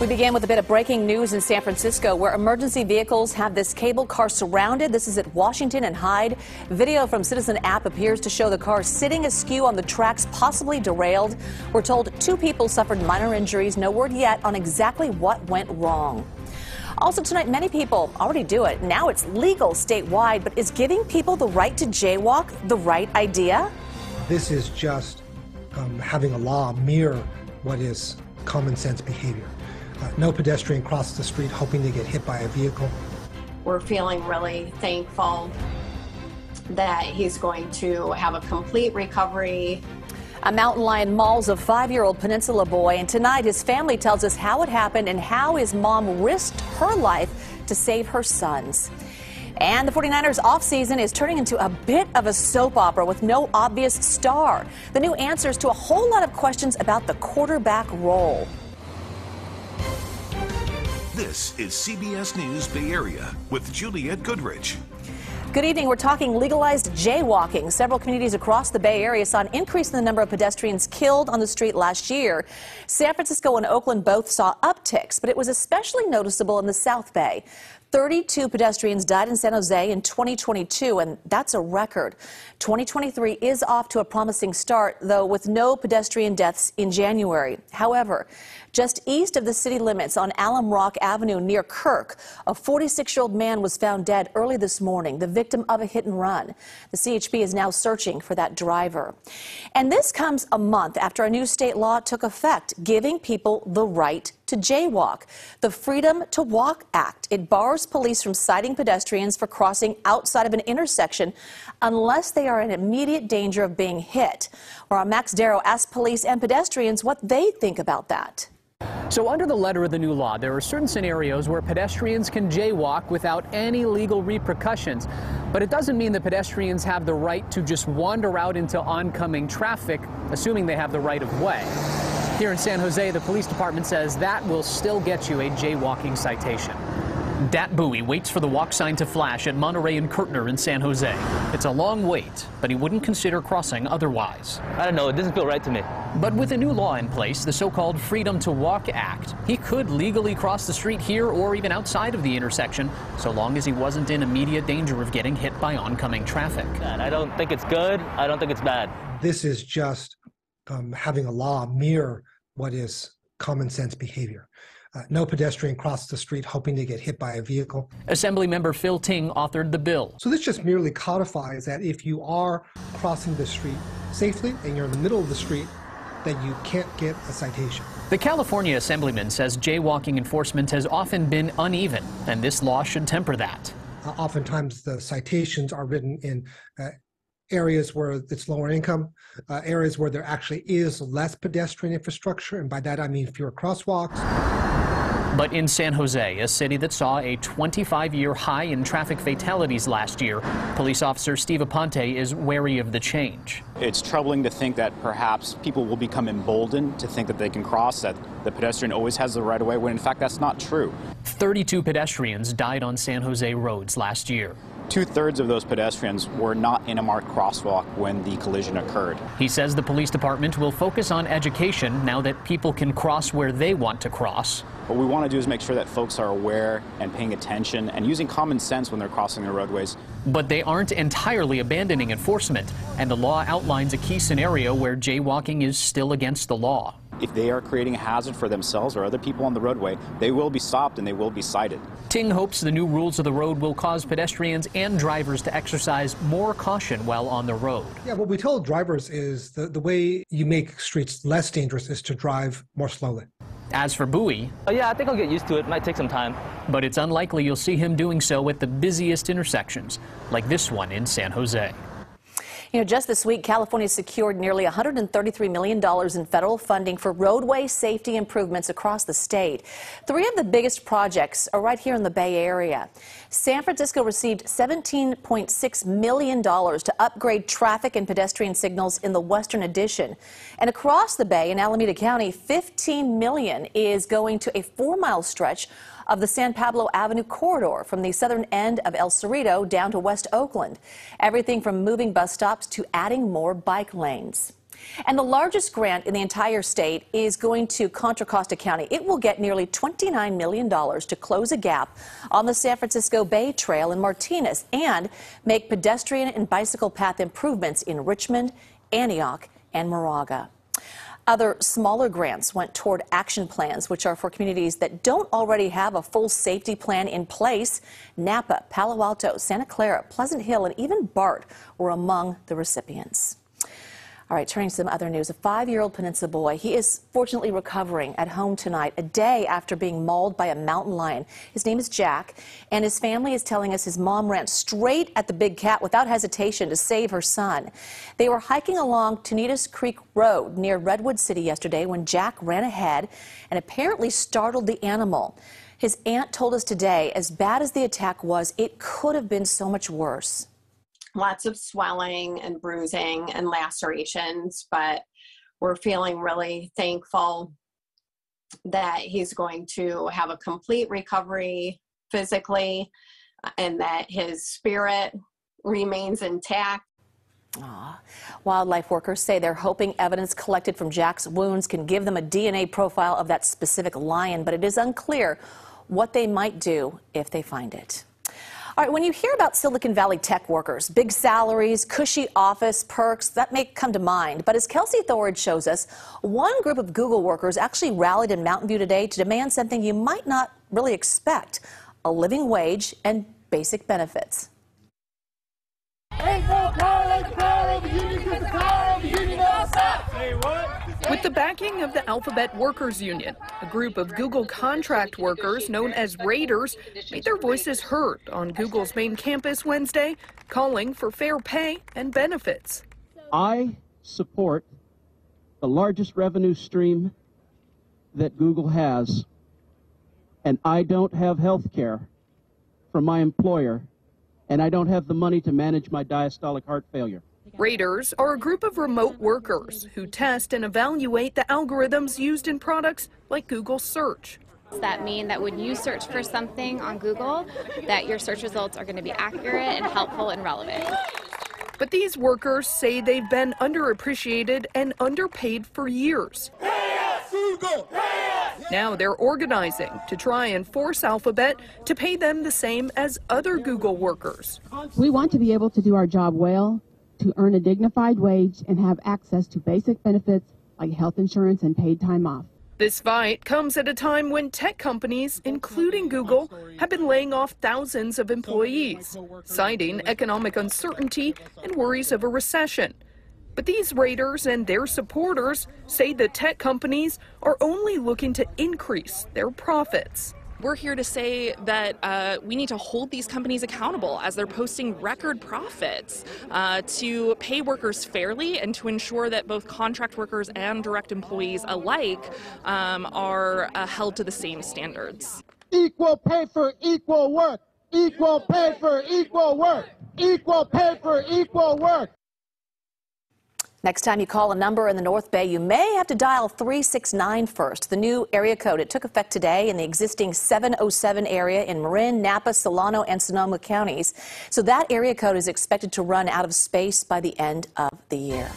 We begin with a bit of breaking news in San Francisco where emergency vehicles have this cable car surrounded. This is at Washington and Hyde. Video from Citizen app appears to show the car sitting askew on the tracks, possibly derailed. We're told two people suffered minor injuries. No word yet on exactly what went wrong. Also tonight, many people already do it. Now it's legal statewide, but is giving people the right to jaywalk the right idea? This is just um, having a law mirror what is common sense behavior. Uh, no pedestrian crosses the street hoping to get hit by a vehicle. We're feeling really thankful that he's going to have a complete recovery. A mountain lion mauls a five year old Peninsula boy, and tonight his family tells us how it happened and how his mom risked her life to save her sons. And the 49ers offseason is turning into a bit of a soap opera with no obvious star. The new answers to a whole lot of questions about the quarterback role. This is CBS News Bay Area with Juliette Goodrich. Good evening. We're talking legalized jaywalking. Several communities across the Bay Area saw an increase in the number of pedestrians killed on the street last year. San Francisco and Oakland both saw upticks, but it was especially noticeable in the South Bay. 32 pedestrians died in San Jose in 2022, and that's a record. 2023 is off to a promising start, though, with no pedestrian deaths in January. However, just east of the city limits on Alum Rock Avenue near Kirk, a 46 year old man was found dead early this morning, the victim of a hit and run. The CHP is now searching for that driver. And this comes a month after a new state law took effect, giving people the right to jaywalk. The Freedom to Walk Act. It bars police from citing pedestrians for crossing outside of an intersection unless they are in immediate danger of being hit. Or Max Darrow asked police and pedestrians what they think about that. So under the letter of the new law, there are certain scenarios where pedestrians can jaywalk without any legal repercussions. But it doesn't mean that pedestrians have the right to just wander out into oncoming traffic, assuming they have the right of way. Here in San Jose, the police department says that will still get you a jaywalking citation. Dat Bowie waits for the walk sign to flash at Monterey and Curtner in San Jose. It's a long wait, but he wouldn't consider crossing otherwise. I don't know, it doesn't feel right to me. But with a new law in place, the so-called Freedom to Walk Act, he could legally cross the street here or even outside of the intersection, so long as he wasn't in immediate danger of getting hit by oncoming traffic. I don't think it's good. I don't think it's bad. This is just um, having a law mirror what is common sense behavior. Uh, no pedestrian crosses the street hoping to get hit by a vehicle. Assemblymember Phil Ting authored the bill. So this just merely codifies that if you are crossing the street safely and you're in the middle of the street, that you can't get a citation. The California Assemblyman says jaywalking enforcement has often been uneven, and this law should temper that. Uh, oftentimes, the citations are written in uh, areas where it's lower income, uh, areas where there actually is less pedestrian infrastructure, and by that I mean fewer crosswalks. But in San Jose, a city that saw a 25 year high in traffic fatalities last year, police officer Steve Aponte is wary of the change. It's troubling to think that perhaps people will become emboldened to think that they can cross, that the pedestrian always has the right of way, when in fact that's not true. 32 pedestrians died on San Jose roads last year. Two thirds of those pedestrians were not in a marked crosswalk when the collision occurred. He says the police department will focus on education now that people can cross where they want to cross. What we want to do is make sure that folks are aware and paying attention and using common sense when they're crossing the roadways. But they aren't entirely abandoning enforcement, and the law outlines a key scenario where jaywalking is still against the law. If they are creating a hazard for themselves or other people on the roadway, they will be stopped and they will be cited. Ting hopes the new rules of the road will cause pedestrians and drivers to exercise more caution while on the road. Yeah, what we tell drivers is the, the way you make streets less dangerous is to drive more slowly. As for Bowie, oh, yeah, I think I'll get used to it. Might take some time. But it's unlikely you'll see him doing so at the busiest intersections, like this one in San Jose. You know, just this week, California secured nearly $133 million in federal funding for roadway safety improvements across the state. Three of the biggest projects are right here in the Bay Area. San Francisco received $17.6 million to upgrade traffic and pedestrian signals in the Western Addition. And across the Bay in Alameda County, 15 million is going to a four-mile stretch of the San Pablo Avenue corridor from the southern end of El Cerrito down to West Oakland. Everything from moving bus stops to adding more bike lanes. And the largest grant in the entire state is going to Contra Costa County. It will get nearly $29 million to close a gap on the San Francisco Bay Trail in Martinez and make pedestrian and bicycle path improvements in Richmond, Antioch, and Moraga. Other smaller grants went toward action plans, which are for communities that don't already have a full safety plan in place. Napa, Palo Alto, Santa Clara, Pleasant Hill, and even BART were among the recipients. All right, turning to some other news. A five year old Peninsula boy, he is fortunately recovering at home tonight, a day after being mauled by a mountain lion. His name is Jack, and his family is telling us his mom ran straight at the big cat without hesitation to save her son. They were hiking along Tunitas Creek Road near Redwood City yesterday when Jack ran ahead and apparently startled the animal. His aunt told us today, as bad as the attack was, it could have been so much worse lots of swelling and bruising and lacerations, but we're feeling really thankful that he's going to have a complete recovery physically uh, and that his spirit remains intact. Aww. Wildlife workers say they're hoping evidence collected from Jack's wounds can give them a DNA profile of that specific lion, but it is unclear what they might do if they find it. All right, when you hear about Silicon Valley tech workers, big salaries, cushy office perks, that may come to mind. But as Kelsey Thorud shows us, one group of Google workers actually rallied in Mountain View today to demand something you might not really expect a living wage and basic benefits. With the backing of the Alphabet Workers Union, a group of Google contract workers known as raters made their voices heard on Google's main campus Wednesday, calling for fair pay and benefits. I support the largest revenue stream that Google has, and I don't have health care from my employer, and I don't have the money to manage my diastolic heart failure. Raiders are a group of remote workers who test and evaluate the algorithms used in products like Google Search. Does that mean that when you search for something on Google, that your search results are going to be accurate and helpful and relevant? But these workers say they've been underappreciated and underpaid for years. Now they're organizing to try and force Alphabet to pay them the same as other Google workers. We want to be able to do our job well to earn a dignified wage and have access to basic benefits like health insurance and paid time off. This fight comes at a time when tech companies, including Google, have been laying off thousands of employees, citing economic uncertainty and worries of a recession. But these raters and their supporters say the tech companies are only looking to increase their profits. We're here to say that uh, we need to hold these companies accountable as they're posting record profits uh, to pay workers fairly and to ensure that both contract workers and direct employees alike um, are uh, held to the same standards. Equal pay for equal work. Equal pay for equal work. Equal pay for equal work. Next time you call a number in the North Bay, you may have to dial 369 first. The new area code, it took effect today in the existing 707 area in Marin, Napa, Solano, and Sonoma counties. So that area code is expected to run out of space by the end of the year.